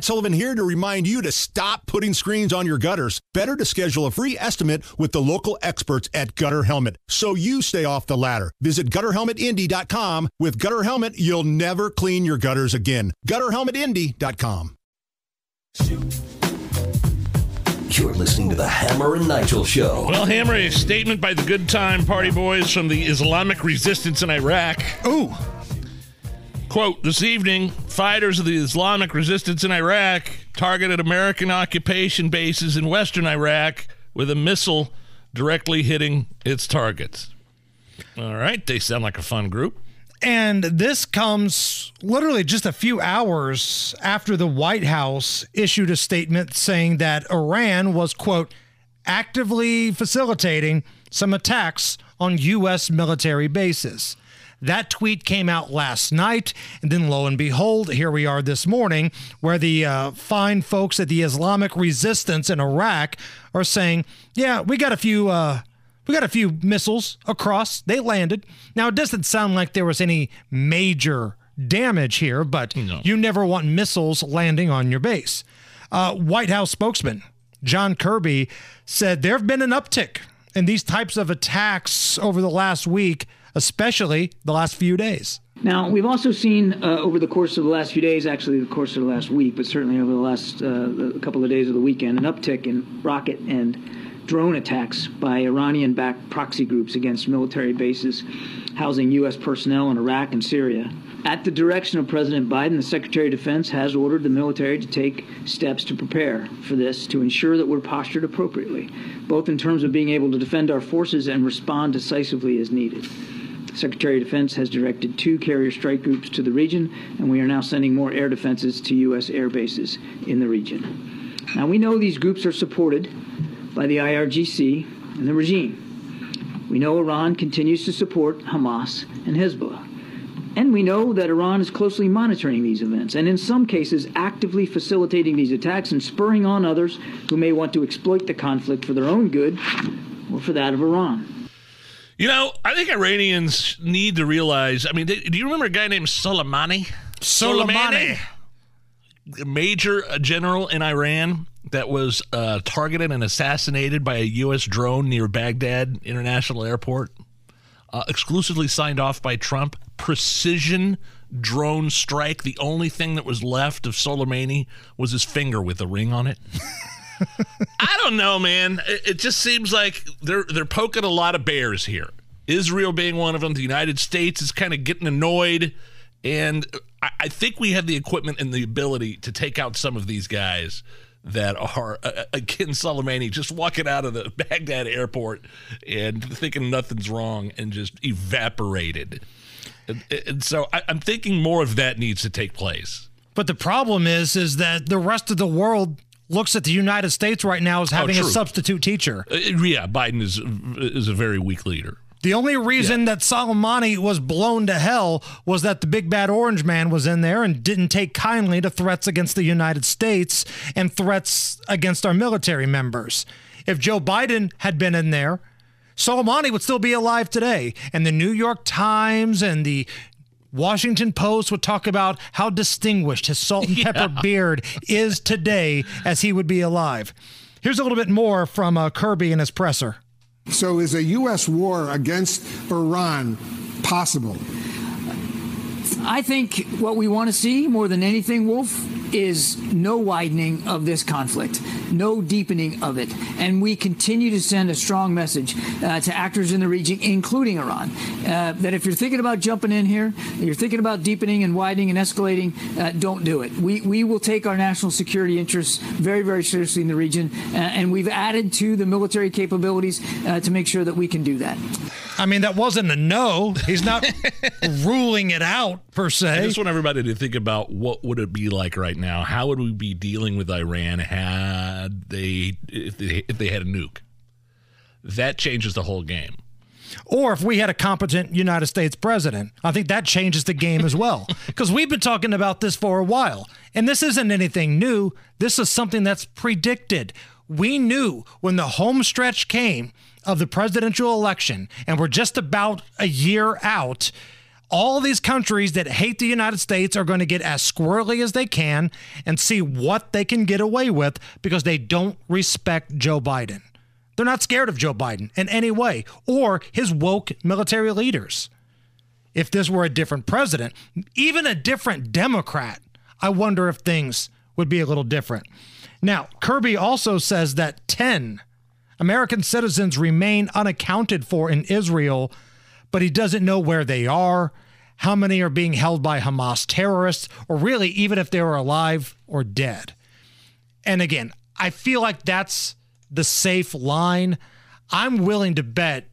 Matt Sullivan here to remind you to stop putting screens on your gutters. Better to schedule a free estimate with the local experts at Gutter Helmet so you stay off the ladder. Visit gutterhelmetindy.com. With Gutter Helmet, you'll never clean your gutters again. Gutterhelmetindy.com. You're listening to the Hammer and Nigel Show. Well, Hammer, a statement by the Good Time Party Boys from the Islamic resistance in Iraq. Ooh. Quote, this evening, fighters of the Islamic resistance in Iraq targeted American occupation bases in western Iraq with a missile directly hitting its targets. All right, they sound like a fun group. And this comes literally just a few hours after the White House issued a statement saying that Iran was, quote, actively facilitating some attacks on U.S. military bases. That tweet came out last night, and then lo and behold, here we are this morning, where the uh, fine folks at the Islamic Resistance in Iraq are saying, "Yeah, we got a few, uh, we got a few missiles across. They landed. Now it doesn't sound like there was any major damage here, but No. you never want missiles landing on your base." Uh, White House spokesman John Kirby said there have been an uptick in these types of attacks over the last week, especially the last few days. Now, we've also seen uh, over the course of the last few days, actually the course of the last week, but certainly over the last uh, couple of days of the weekend, an uptick in rocket and drone attacks by Iranian backed proxy groups against military bases housing U.S. personnel in Iraq and Syria. At the direction of President Biden, the Secretary of Defense has ordered the military to take steps to prepare for this to ensure that we're postured appropriately, both in terms of being able to defend our forces and respond decisively as needed. Secretary of Defense has directed two carrier strike groups to the region, and we are now sending more air defenses to U.S. air bases in the region. Now, we know these groups are supported by the IRGC and the regime. We know Iran continues to support Hamas and Hezbollah. And we know that Iran is closely monitoring these events and, in some cases, actively facilitating these attacks and spurring on others who may want to exploit the conflict for their own good or for that of Iran. You know, I think Iranians need to realize. I mean, do you remember a guy named Soleimani? Soleimani. a major uh, general in Iran that was uh, targeted and assassinated by a U.S. drone near Baghdad International Airport, uh, exclusively signed off by Trump. Precision drone strike. The only thing that was left of Soleimani was his finger with a ring on it. I don't know, man. It, it just seems like they're they're poking a lot of bears here. Israel being one of them. The United States is kind of getting annoyed, and I, I think we have the equipment and the ability to take out some of these guys that are uh, again Soleimani just walking out of the Baghdad airport and thinking nothing's wrong and just evaporated. And, and so I, I'm thinking more of that needs to take place. But the problem is, is that the rest of the world looks at the United States right now as having a substitute teacher. Uh, yeah, Biden is is a very weak leader. The only reason that Soleimani was blown to hell was that the big bad orange man was in there and didn't take kindly to threats against the United States and threats against our military members. If Joe Biden had been in there, Soleimani would still be alive today. And the New York Times and the Washington Post would talk about how distinguished his salt and pepper beard is today as he would be alive. Here's a little bit more from uh, Kirby and his presser. So, is a U.S. war against Iran possible? I think what we want to see more than anything, Wolf, is no widening of this conflict, no deepening of it. And we continue to send a strong message uh, to actors in the region, including Iran, uh, that if you're thinking about jumping in here, you're thinking about deepening and widening and escalating, uh, don't do it. We, we will take our national security interests very, very seriously in the region. Uh, and we've added to the military capabilities uh, to make sure that we can do that. I mean, that wasn't a no. He's not ruling it out per se. I just want everybody to think about what would it be like right now. How would we be dealing with Iran had they if they, if they had a nuke? That changes the whole game. Or if we had a competent United States president, I think that changes the game as well. Because we've been talking about this for a while. And this isn't anything new. This is something that's predicted. We knew when the home stretch came of the presidential election, and we're just about a year out, all these countries that hate the United States are going to get as squirrely as they can and see what they can get away with because they don't respect Joe Biden. They're not scared of Joe Biden in any way or his woke military leaders. If this were a different president, even a different Democrat, I wonder if things would be a little different. Now, Kirby also says that 10 American citizens remain unaccounted for in Israel, but he doesn't know where they are, how many are being held by Hamas terrorists, or really even if they were alive or dead. And again, I feel like that's the safe line. I'm willing to bet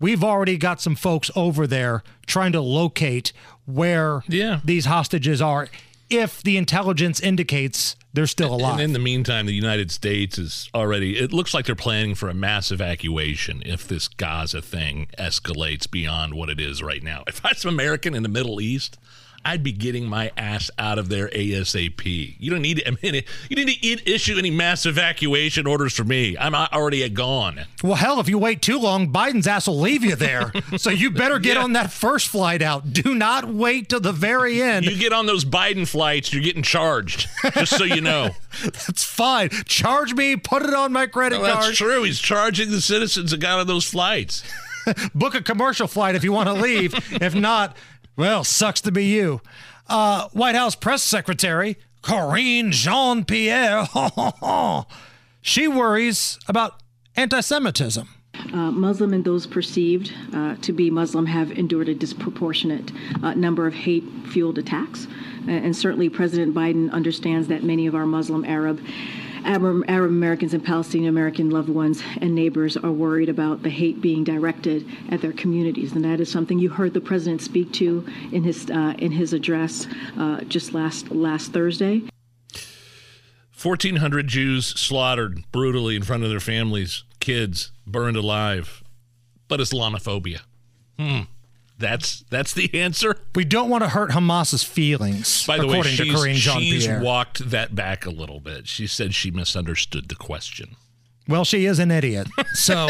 we've already got some folks over there trying to locate where Yeah. these hostages are if the intelligence indicates they're still alive. And in the meantime, the United States is already, it looks like they're planning for a mass evacuation if this Gaza thing escalates beyond what it is right now. If I was American in the Middle East, I'd be getting my ass out of there ASAP. You don't need, to, I mean, you need to issue any mass evacuation orders for me. I'm already gone. Well, hell, if you wait too long, Biden's ass will leave you there. so you better get Yeah. on that first flight out. Do not wait till the very end. You get on those Biden flights, you're getting charged, just so you know. That's fine. Charge me, put it on my credit Well, card. that's true. He's charging the citizens that got on those flights. Book a commercial flight if you want to leave. if not, well, sucks to be you. Uh, White House press secretary Karine Jean Pierre, she worries about anti Semitism. Uh, Muslim and those perceived uh, to be Muslim have endured a disproportionate uh, number of hate fueled attacks. And certainly, President Biden understands that many of our Muslim, Arab, Arab, Americans, and Palestinian American loved ones and neighbors are worried about the hate being directed at their communities. And that is something you heard the president speak to in his, uh, in his address uh, just last, last Thursday. 1,400 Jews slaughtered brutally in front of their families, kids burned alive. But Islamophobia. Hmm. That's that's the answer. We don't want to hurt Hamas's feelings, By the way, according to Karine she's, she's walked that back a little bit. She said she misunderstood the question. Well, she is an idiot. So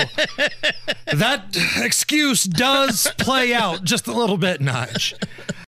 that excuse does play out just a little bit, Nudge.